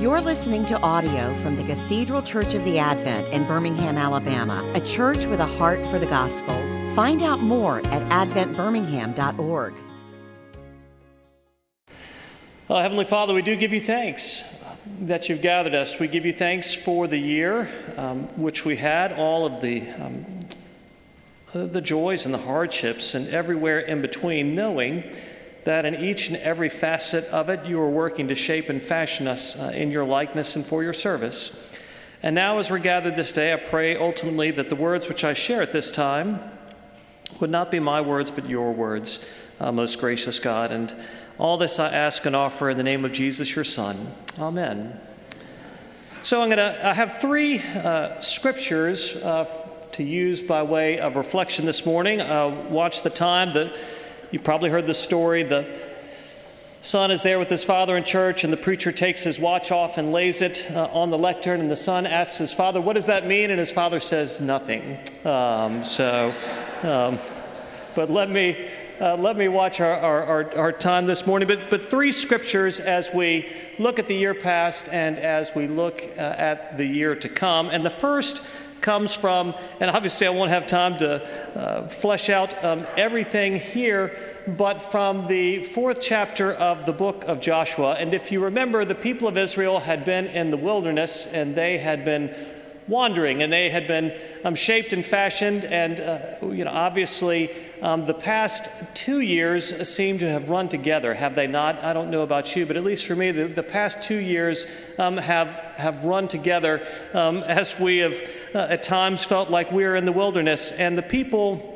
You're listening to audio from the Cathedral Church of the Advent in Birmingham, Alabama, a church with a heart for the gospel. Find out more at adventbirmingham.org. Heavenly Father, we do give you thanks that you've gathered us. We give you thanks for the year um, which we had, all of the, um, the joys and the hardships, and everywhere in between, knowing that in each and every facet of it, you are working to shape and fashion us uh, in your likeness and for your service. And now, as we're gathered this day, I pray ultimately that the words which I share at this time would not be my words, but your words, uh, most gracious God. And all this I ask and offer in the name of Jesus, your Son. Amen. So I'm going to I have three uh, scriptures uh, to use by way of reflection this morning. Uh, watch the time. The you probably heard the story. The son is there with his father in church, and the preacher takes his watch off and lays it uh, on the lectern. And the son asks his father, What does that mean? And his father says, Nothing. Um, so, um, but let me. Uh, let me watch our, our, our, time this morning. But, but three scriptures as we look at the year past and as we look uh, at the year to come. And the first comes from, and obviously I won't have time to uh, flesh out um, everything here, but from the fourth chapter of the book of Joshua. And if you remember, the people of Israel had been in the wilderness and they had been wandering, and they had been um, shaped and fashioned. And, uh, you know, obviously, um, the past two years seem to have run together, have they not? I don't know about you, but at least for me, the, the past two years um, have, have run together um, as we have uh, at times felt like we are in the wilderness. And the people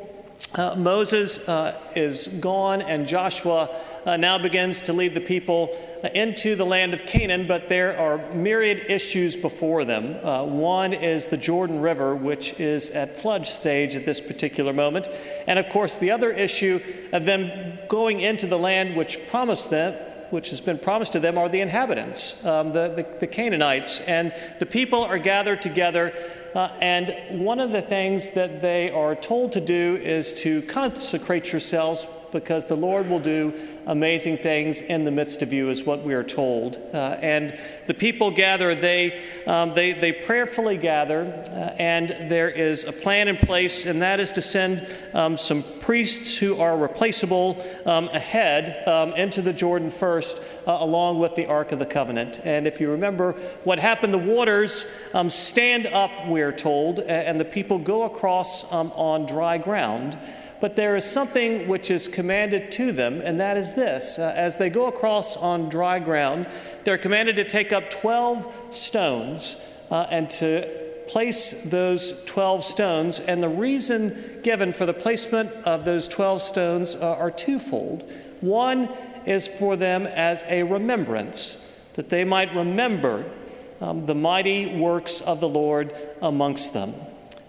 uh, Moses uh, is gone, and Joshua uh, now begins to lead the people uh, into the land of Canaan, but there are myriad issues before them. Uh, one is the Jordan River, which is at flood stage at this particular moment. And of course, the other issue of them going into the land which promised them, which has been promised to them are the inhabitants, um, the, the, the, Canaanites. And the people are gathered together. Uh, and one of the things that they are told to do is to consecrate yourselves because the Lord will do amazing things in the midst of you, is what we are told. Uh, and the people gather, they, um, they, they prayerfully gather, uh, and there is a plan in place, and that is to send um, some priests who are replaceable um, ahead um, into the Jordan first, uh, along with the Ark of the Covenant. And if you remember what happened, the waters um, stand up, we're told, and the people go across um, on dry ground. But there is something which is commanded to them, and that is this. Uh, as they go across on dry ground, they're commanded to take up 12 stones uh, and to place those 12 stones. And the reason given for the placement of those 12 stones uh, are twofold. One is for them as a remembrance, that they might remember um, the mighty works of the Lord amongst them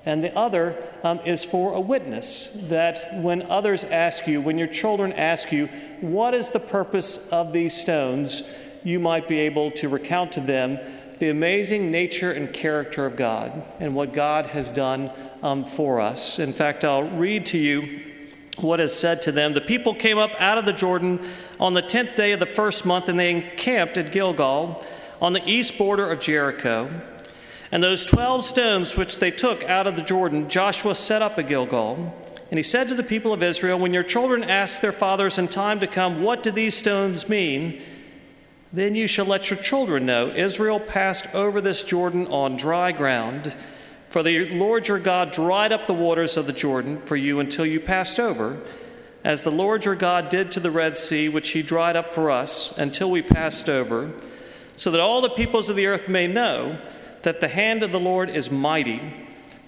and the other um, is for a witness that when others ask you, when your children ask you, what is the purpose of these stones, you might be able to recount to them the amazing nature and character of God and what God has done um, for us. In fact, I'll read to you what is said to them. The people came up out of the Jordan on the tenth day of the first month, and they encamped at Gilgal on the east border of Jericho. And those 12 stones which they took out of the Jordan, Joshua set up at Gilgal. And he said to the people of Israel, When your children ask their fathers in time to come, What do these stones mean? Then you shall let your children know Israel passed over this Jordan on dry ground. For the Lord your God dried up the waters of the Jordan for you until you passed over, as the Lord your God did to the Red Sea, which he dried up for us until we passed over, so that all the peoples of the earth may know that the hand of the Lord is mighty,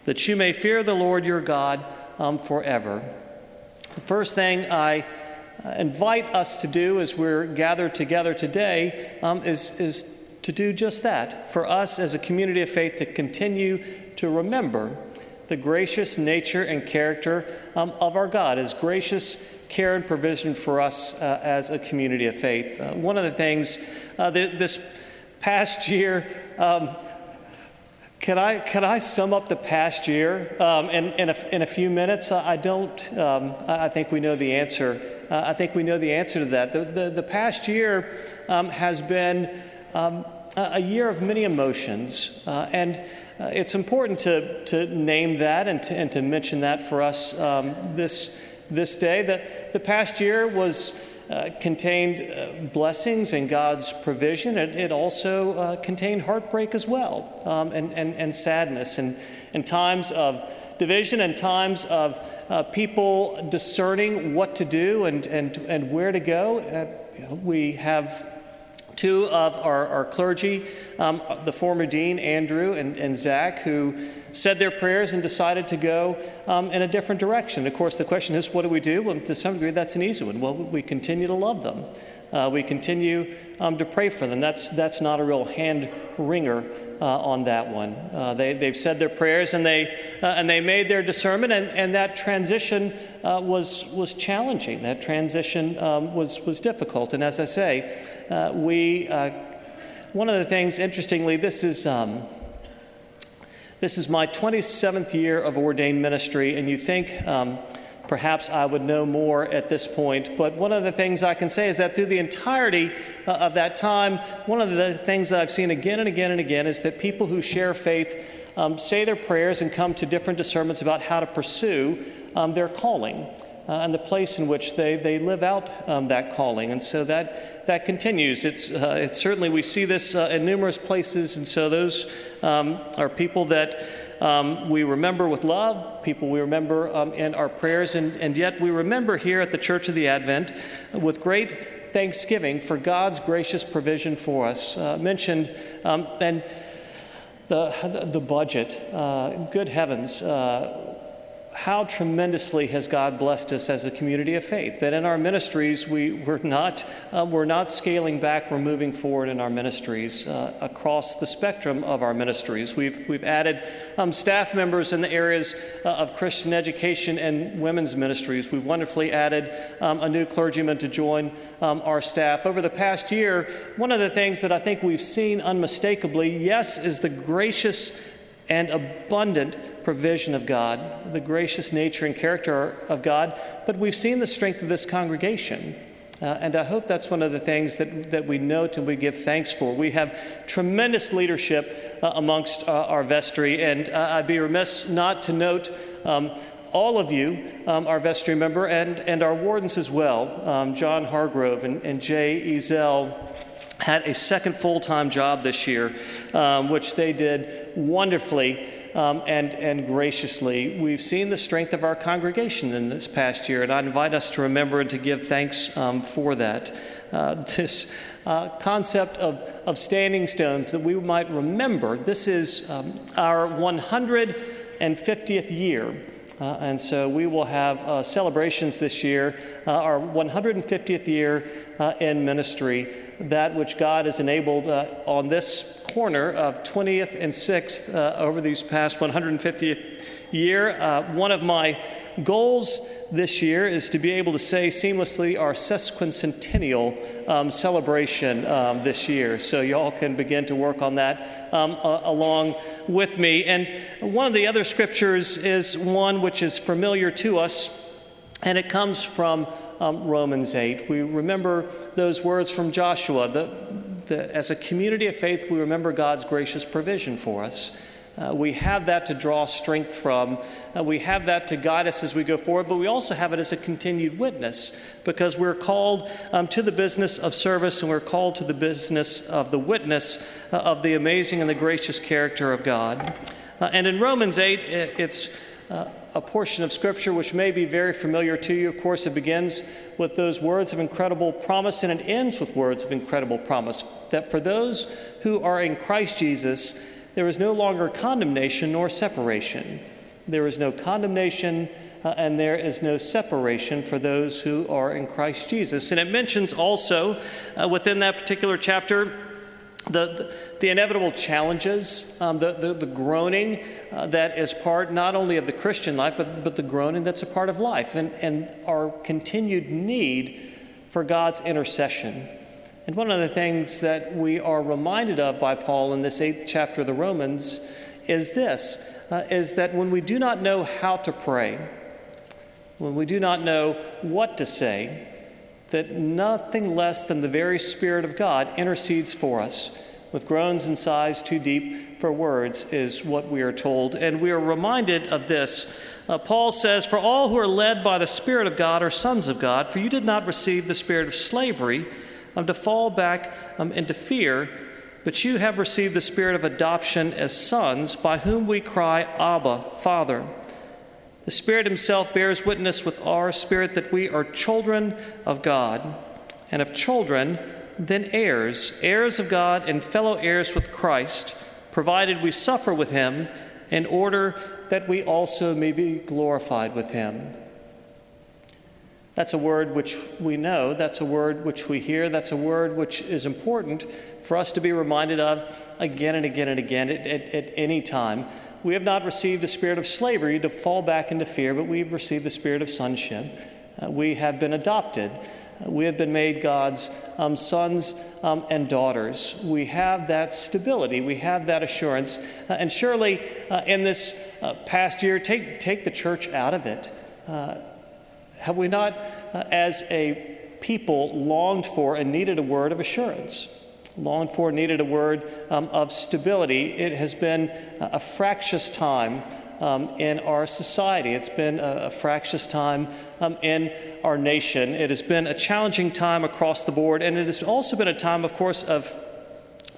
that you may fear the Lord your God um, forever. The first thing I uh, invite us to do as we're gathered together today um, is, is to do just that. For us as a community of faith to continue to remember the gracious nature and character um, of our God, His gracious care and provision for us uh, as a community of faith. Uh, one of the things uh, that this past year, um, can I, can I sum up the past year um, in, in, a, in a few minutes? I don't, um, I think we know the answer. Uh, I think we know the answer to that. The, the, the past year um, has been um, a year of many emotions, uh, and uh, it's important to, to name that and to, and to mention that for us um, this, this day. The, the past year was. Uh, contained uh, blessings and God's provision. It, it also uh, contained heartbreak as well, um, and, and, and sadness, and, and times of division, and times of uh, people discerning what to do and, and, and where to go. You know, we have two of our, our clergy, um, the former dean, Andrew and, and Zach, who said their prayers and decided to go um, in a different direction. Of course, the question is, what do we do? Well, to some degree, that's an easy one. Well, we continue to love them. Uh, we continue um, to pray for them. That's, that's not a real hand wringer uh, on that one. Uh, they, they've said their prayers and they, uh, and they made their discernment, and, and that transition uh, was, was challenging. That transition um, was, was difficult. And as I say, uh, we, one of the things, interestingly, this is. Um, this is my 27th year of ordained ministry, and you think um, Perhaps I would know more at this point. But one of the things I can say is that through the entirety uh, of that time, one of the things that I've seen again and again and again is that people who share faith um, say their prayers and come to different discernments about how to pursue um, their calling. Uh, and the place in which they, they live out um, that calling. And so that, that continues. It's, uh, it's certainly, we see this uh, in numerous places, and so those um, are people that um, we remember with love, people we remember um, in our prayers, and, and yet we remember here at the Church of the Advent with great thanksgiving for God's gracious provision for us. Uh, mentioned, um, then the, the budget, uh, good heavens. How tremendously has God blessed us as a community of faith. That in our ministries, we, we're, not, uh, we're not scaling back, we're moving forward in our ministries uh, across the spectrum of our ministries. We've, we've added um, staff members in the areas uh, of Christian education and women's ministries. We've wonderfully added um, a new clergyman to join um, our staff. Over the past year, one of the things that I think we've seen unmistakably, yes, is the gracious and abundant provision of God, the gracious nature and character of God, but we've seen the strength of this congregation. Uh, and I hope that's one of the things that, that we note and we give thanks for. We have tremendous leadership uh, amongst uh, our vestry, and uh, I'd be remiss not to note um, all of you, um, our vestry member, and, and our wardens as well, um, John Hargrove and, and Jay Ezel had a second full time job this year, um, which they did wonderfully. Um, and, and graciously. We've seen the strength of our congregation in this past year, and I invite us to remember and to give thanks um, for that. Uh, this uh, concept of, of standing stones that we might remember, this is um, our 150th year. Uh, and so we will have uh, celebrations this year, uh, our 150th year uh, in ministry that which God has enabled uh, on this corner of 20th and 6th uh, over these past 150th year. Uh, one of my goals this year is to be able to say seamlessly our sesquicentennial um, celebration um, this year. So, y'all can begin to work on that um, uh, along with me. And one of the other scriptures is one which is familiar to us, and it comes from um, Romans 8. We remember those words from Joshua. The, the, as a community of faith, we remember God's gracious provision for us. Uh, we have that to draw strength from. Uh, we have that to guide us as we go forward, but we also have it as a continued witness because we're called um, to the business of service and we're called to the business of the witness uh, of the amazing and the gracious character of God. Uh, and in Romans 8, it's uh, a portion of Scripture which may be very familiar to you. Of course, it begins with those words of incredible promise and it ends with words of incredible promise that for those who are in Christ Jesus, there is no longer condemnation nor separation. There is no condemnation uh, and there is no separation for those who are in Christ Jesus. And it mentions also uh, within that particular chapter the, the, inevitable challenges, um, the, the, the, groaning uh, that is part not only of the Christian life, but, but the groaning that's a part of life, and, and our continued need for God's intercession. And one of the things that we are reminded of by Paul in this eighth chapter of the Romans is this uh, is that when we do not know how to pray, when we do not know what to say, that nothing less than the very Spirit of God intercedes for us with groans and sighs too deep for words, is what we are told. And we are reminded of this. Uh, Paul says, For all who are led by the Spirit of God are sons of God, for you did not receive the spirit of slavery um, to fall back um, into fear, but you have received the spirit of adoption as sons, by whom we cry, Abba, Father. The Spirit Himself bears witness with our spirit that we are children of God, and of children, then heirs, heirs of God and fellow heirs with Christ, provided we suffer with Him in order that we also may be glorified with Him. That's a word which we know, that's a word which we hear, that's a word which is important for us to be reminded of again and again and again at, at, at any time we have not received the spirit of slavery to fall back into fear, but we've received the spirit of sonship. Uh, we have been adopted. Uh, we have been made God's um, sons um, and daughters. We have that stability. We have that assurance. Uh, and surely uh, in this uh, past year, take, take the church out of it. Uh, have we not, as a people, longed for and needed a word of assurance? Longed for, needed a word um, of stability. It has been a fractious time um, in our society. It's been a, a fractious time um, in our nation. It has been a challenging time across the board, and it has also been a time, of course, of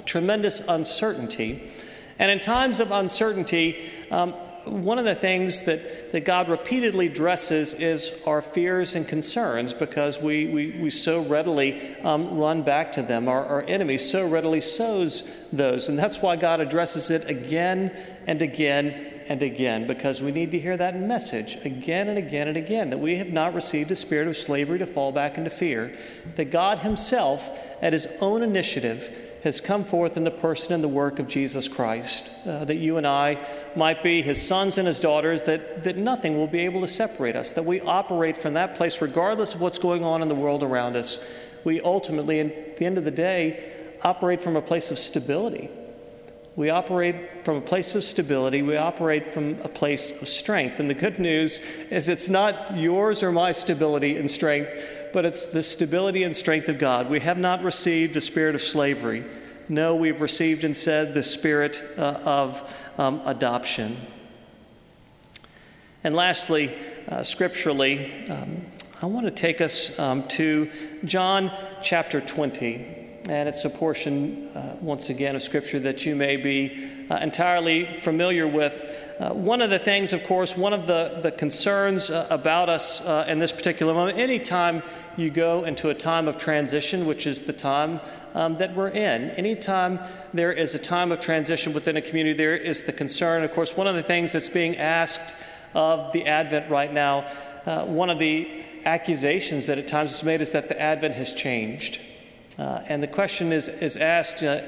tremendous uncertainty. And in times of uncertainty, um, one of the things that, that God repeatedly addresses is our fears and concerns because we, we, we so readily um, run back to them. Our, our enemy so readily sows those. And that's why God addresses it again and again and again because we need to hear that message again and again and again that we have not received a spirit of slavery to fall back into fear, that God Himself, at His own initiative, has come forth in the person and the work of Jesus Christ, uh, that you and I might be his sons and his daughters, that, that nothing will be able to separate us, that we operate from that place regardless of what's going on in the world around us. We ultimately, at the end of the day, operate from a place of stability. We operate from a place of stability. We operate from a place of strength. And the good news is it's not yours or my stability and strength but it's the stability and strength of God. We have not received a spirit of slavery. No, we've received instead the spirit uh, of um, adoption. And lastly, uh, scripturally, um, I want to take us um, to John chapter 20. And it's a portion, uh, once again, of Scripture that you may be uh, entirely familiar with. Uh, one of the things, of course, one of the, the concerns uh, about us uh, in this particular moment, anytime you go into a time of transition, which is the time um, that we're in, anytime there is a time of transition within a community, there is the concern. Of course, one of the things that's being asked of the Advent right now, uh, one of the accusations that at times is made is that the Advent has changed. Uh, and the question is, is asked uh,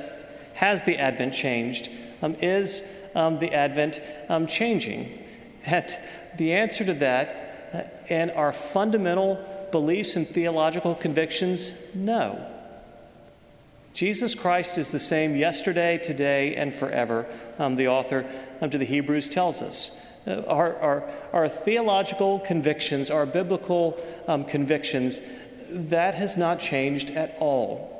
Has the Advent changed? Um, is um, the Advent um, changing? And the answer to that uh, and our fundamental beliefs and theological convictions no. Jesus Christ is the same yesterday, today, and forever, um, the author um, to the Hebrews tells us. Uh, our, our, our, theological convictions, our biblical um, convictions, that has not changed at all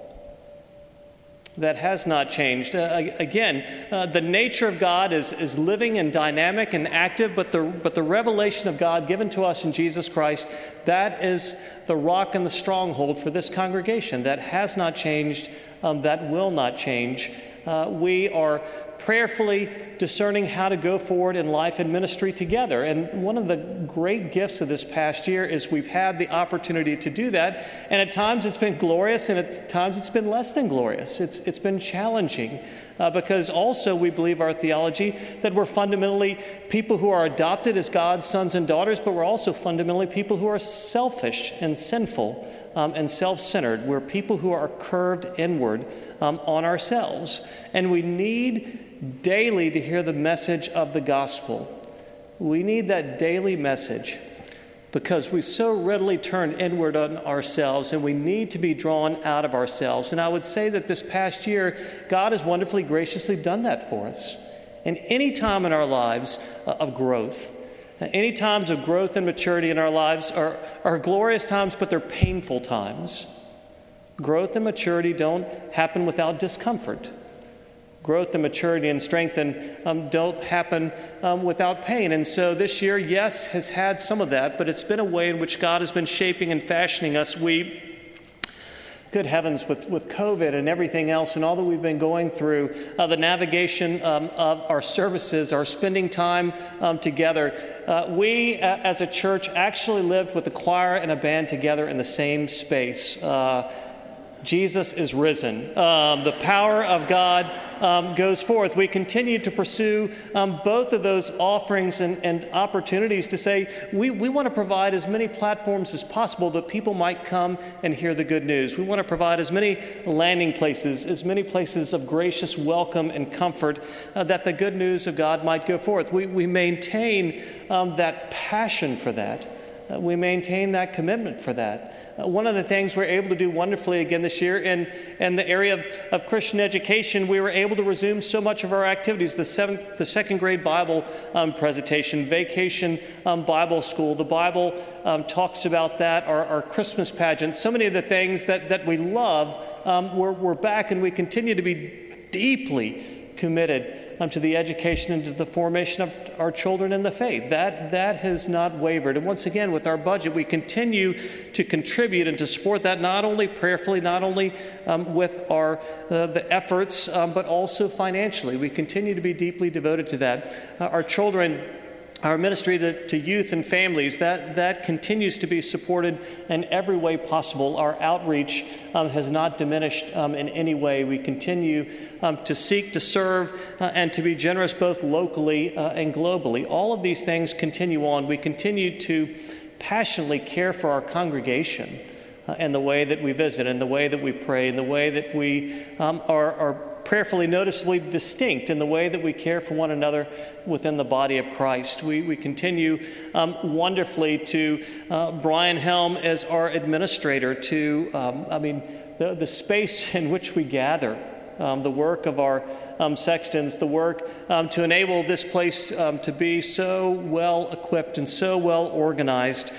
that has not changed. Uh, again, uh, the nature of God is, is living and dynamic and active, but the, but the revelation of God given to us in Jesus Christ, that is the rock and the stronghold for this congregation. That has not changed, um, that will not change. Uh, we are prayerfully discerning how to go forward in life and ministry together. And one of the great gifts of this past year is we've had the opportunity to do that. And at times it's been glorious, and at times it's been less than glorious. It's, it's been challenging uh, because also we believe our theology that we're fundamentally people who are adopted as God's sons and daughters, but we're also fundamentally people who are selfish and sinful. Um, and self centered. We're people who are curved inward um, on ourselves. And we need daily to hear the message of the gospel. We need that daily message because we so readily turn inward on ourselves and we need to be drawn out of ourselves. And I would say that this past year, God has wonderfully graciously done that for us. And any time in our lives uh, of growth, any times of growth and maturity in our lives are, are glorious times, but they're painful times. Growth and maturity don't happen without discomfort. Growth and maturity and strength and um, don't happen um, without pain. And so this year, yes, has had some of that, but it's been a way in which God has been shaping and fashioning us. We good heavens, with, with COVID and everything else and all that we've been going through, uh, the navigation um, of our services, our spending time um, together, uh, we uh, as a church actually lived with a choir and a band together in the same space. Jesus is risen. Um, the power of God um, goes forth. We continue to pursue um, both of those offerings and, and opportunities to say we, we want to provide as many platforms as possible that people might come and hear the good news. We want to provide as many landing places, as many places of gracious welcome and comfort uh, that the good news of God might go forth. We, we maintain um, that passion for that. Uh, we maintain that commitment for that. Uh, one of the things we're able to do wonderfully again this year in, in the area of, of Christian education, we were able to resume so much of our activities the, seventh, the second grade Bible um, presentation, vacation um, Bible school. The Bible um, talks about that, our, our, Christmas pageant, so many of the things that, that we love, um, we're, we're back and we continue to be deeply committed um, to the education and to the formation of our children in the faith. That, that has not wavered. And once again, with our budget, we continue to contribute and to support that not only prayerfully, not only um, with our, uh, the efforts, um, but also financially. We continue to be deeply devoted to that. Uh, our children our ministry to, to, youth and families, that, that continues to be supported in every way possible. Our outreach um, has not diminished um, in any way. We continue um, to seek to serve uh, and to be generous both locally uh, and globally. All of these things continue on. We continue to passionately care for our congregation uh, and the way that we visit, and the way that we pray, and the way that we um, are, are prayerfully noticeably distinct in the way that we care for one another within the body of Christ. We, we continue um, wonderfully to uh, Brian Helm as our administrator, to, um, I mean, the, the space in which we gather, um, the work of our um, sextons, the work um, to enable this place um, to be so well equipped and so well organized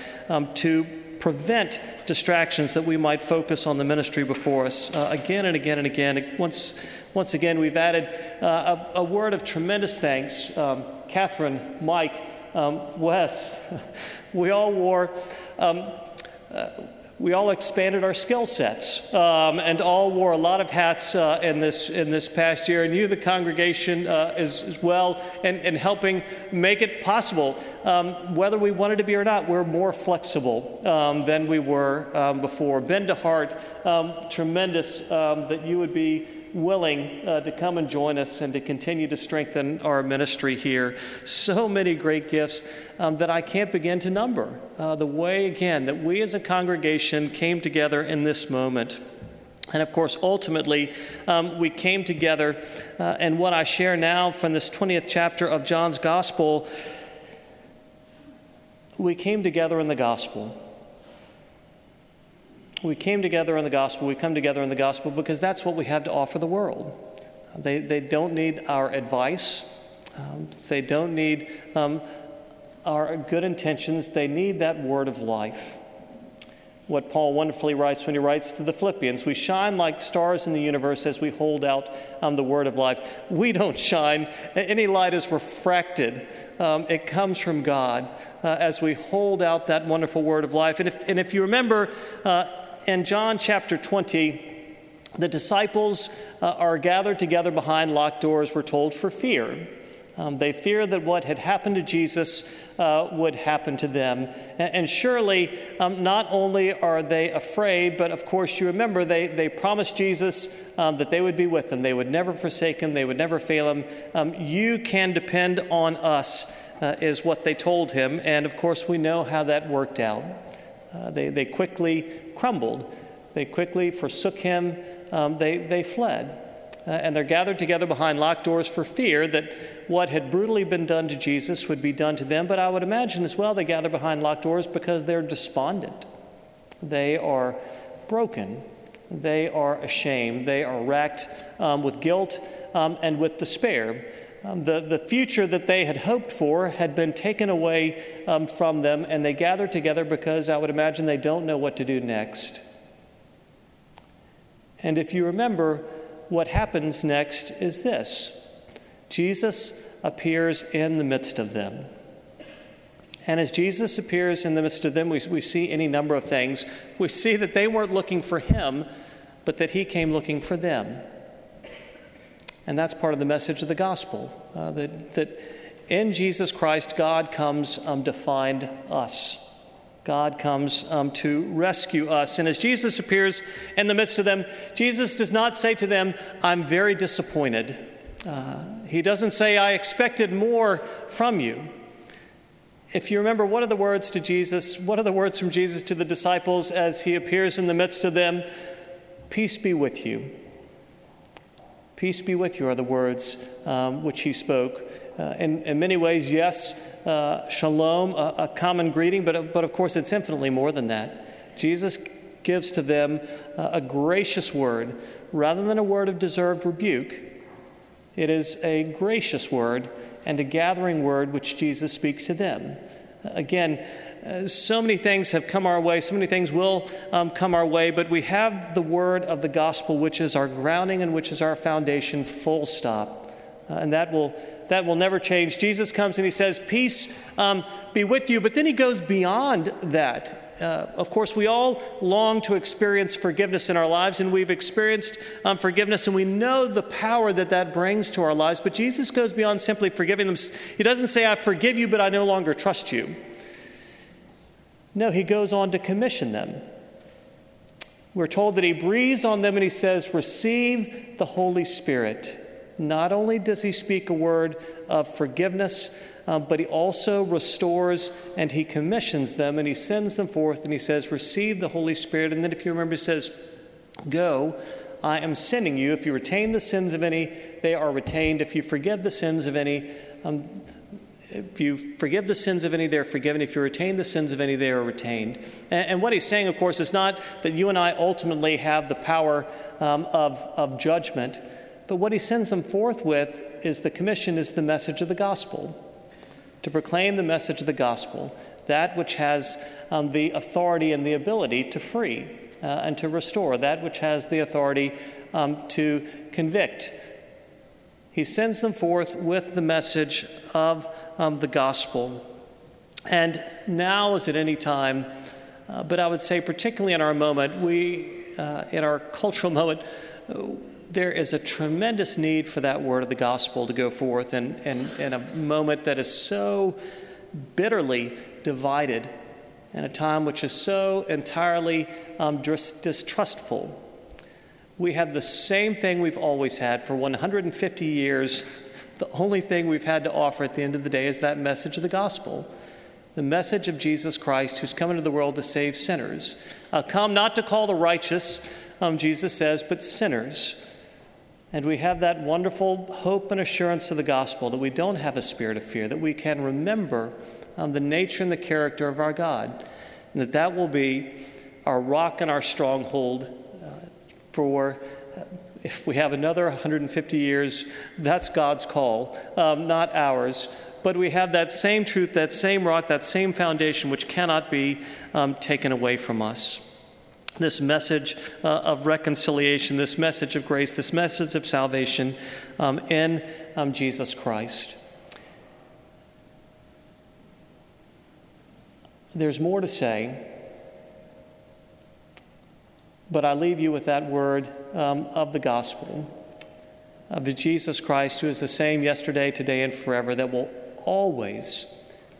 to prevent distractions that we might focus on the ministry before us. Uh, again and again and again. Once, once again, we've added uh, a, a, word of tremendous thanks. Um, Catherine, Mike, um, Wes, we all wore. Um, uh, we all expanded our skill sets um, and all wore a lot of hats uh, in, this, in this past year. And you, the congregation, uh, as, as, well, and, and helping make it possible. Um, whether we wanted to be or not, we're more flexible um, than we were um, before. Ben DeHart, um, tremendous um, that you would be willing uh, to come and join us and to continue to strengthen our ministry here. So many great gifts um, that I can't begin to number. Uh, the way, again, that we as a congregation came together in this moment. And of course, ultimately, um, we came together, uh, and what I share now from this 20th chapter of John's Gospel, we came together in the gospel we came together in the gospel. We come together in the gospel because that's what we have to offer the world. They, they don't need our advice, um, they don't need um, our good intentions. They need that word of life. What Paul wonderfully writes when he writes to the Philippians we shine like stars in the universe as we hold out um, the word of life. We don't shine, any light is refracted. Um, it comes from God uh, as we hold out that wonderful word of life. And if, and if you remember, uh, in John chapter 20, the disciples uh, are gathered together behind locked doors, we're told, for fear. Um, they fear that what had happened to Jesus uh, would happen to them. And, and surely, um, not only are they afraid, but of course, you remember they, they promised Jesus um, that they would be with them. They would never forsake him, they would never fail him. Um, you can depend on us, uh, is what they told him. And of course, we know how that worked out. Uh, they, they quickly crumbled. They quickly forsook him. Um, they, they fled. Uh, and they're gathered together behind locked doors for fear that what had brutally been done to Jesus would be done to them. But I would imagine as well they gather behind locked doors because they're despondent. They are broken. They are ashamed. They are racked um, with guilt um, and with despair. Um, the, the future that they had hoped for had been taken away um, from them, and they gather together because I would imagine they don't know what to do next. And if you remember, what happens next is this Jesus appears in the midst of them. And as Jesus appears in the midst of them, we, we see any number of things. We see that they weren't looking for him, but that he came looking for them. And that's part of the message of the gospel uh, that, that in Jesus Christ, God comes um, to find us. God comes um, to rescue us. And as Jesus appears in the midst of them, Jesus does not say to them, I'm very disappointed. Uh, he doesn't say, I expected more from you. If you remember, what are the words to Jesus? What are the words from Jesus to the disciples as he appears in the midst of them? Peace be with you. Peace be with you are the words um, which he spoke. Uh, in, in, many ways, yes, uh, shalom, a, a, common greeting, but, but of course it's infinitely more than that. Jesus gives to them uh, a gracious word rather than a word of deserved rebuke. It is a gracious word and a gathering word which Jesus speaks to them. Again, uh, so many things have come our way, so many things will um, come our way, but we have the word of the gospel, which is our grounding and which is our foundation, full stop. Uh, and that will, that will never change. Jesus comes and he says, Peace um, be with you, but then he goes beyond that. Uh, of course, we all long to experience forgiveness in our lives, and we've experienced um, forgiveness, and we know the power that that brings to our lives. But Jesus goes beyond simply forgiving them. He doesn't say, I forgive you, but I no longer trust you. No, he goes on to commission them. We're told that he breathes on them and he says, Receive the Holy Spirit. Not only does he speak a word of forgiveness, um, but he also restores and he commissions them and he sends them forth and he says, Receive the Holy Spirit. And then, if you remember, he says, Go, I am sending you. If you retain the sins of any, they are retained. If you forgive the sins of any, um, if you forgive the sins of any, they're forgiven. If you retain the sins of any, they are retained. And, and what he's saying, of course, is not that you and I ultimately have the power um, of, of judgment, but what he sends them forth with is the commission is the message of the gospel to proclaim the message of the gospel, that which has um, the authority and the ability to free uh, and to restore, that which has the authority um, to convict. He sends them forth with the message of um, the gospel. And now, is at any time, uh, but I would say, particularly in our moment, we, uh, in our cultural moment, there is a tremendous need for that word of the gospel to go forth in, in, in a moment that is so bitterly divided, in a time which is so entirely um, distrustful. We have the same thing we've always had for 150 years. The only thing we've had to offer at the end of the day is that message of the gospel the message of Jesus Christ, who's come into the world to save sinners. Uh, come not to call the righteous, um, Jesus says, but sinners. And we have that wonderful hope and assurance of the gospel that we don't have a spirit of fear, that we can remember um, the nature and the character of our God, and that that will be our rock and our stronghold for. Uh, if we have another 150 years, that's God's call, um, not ours. But we have that same truth, that same rock, that same foundation, which cannot be um, taken away from us this message uh, of reconciliation, this message of grace, this message of salvation um, in um, Jesus Christ. There's more to say, but I leave you with that word um, of the gospel of the Jesus Christ who is the same yesterday, today, and forever, that will always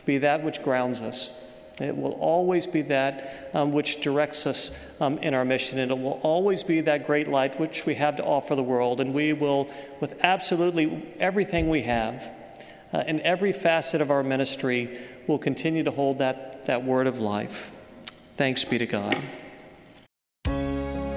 be that which grounds us it will always be that um, which directs us um, in our mission, and it will always be that great light which we have to offer the world. And we will, with absolutely everything we have, uh, in every facet of our ministry, will continue to hold that, that word of life. Thanks be to God.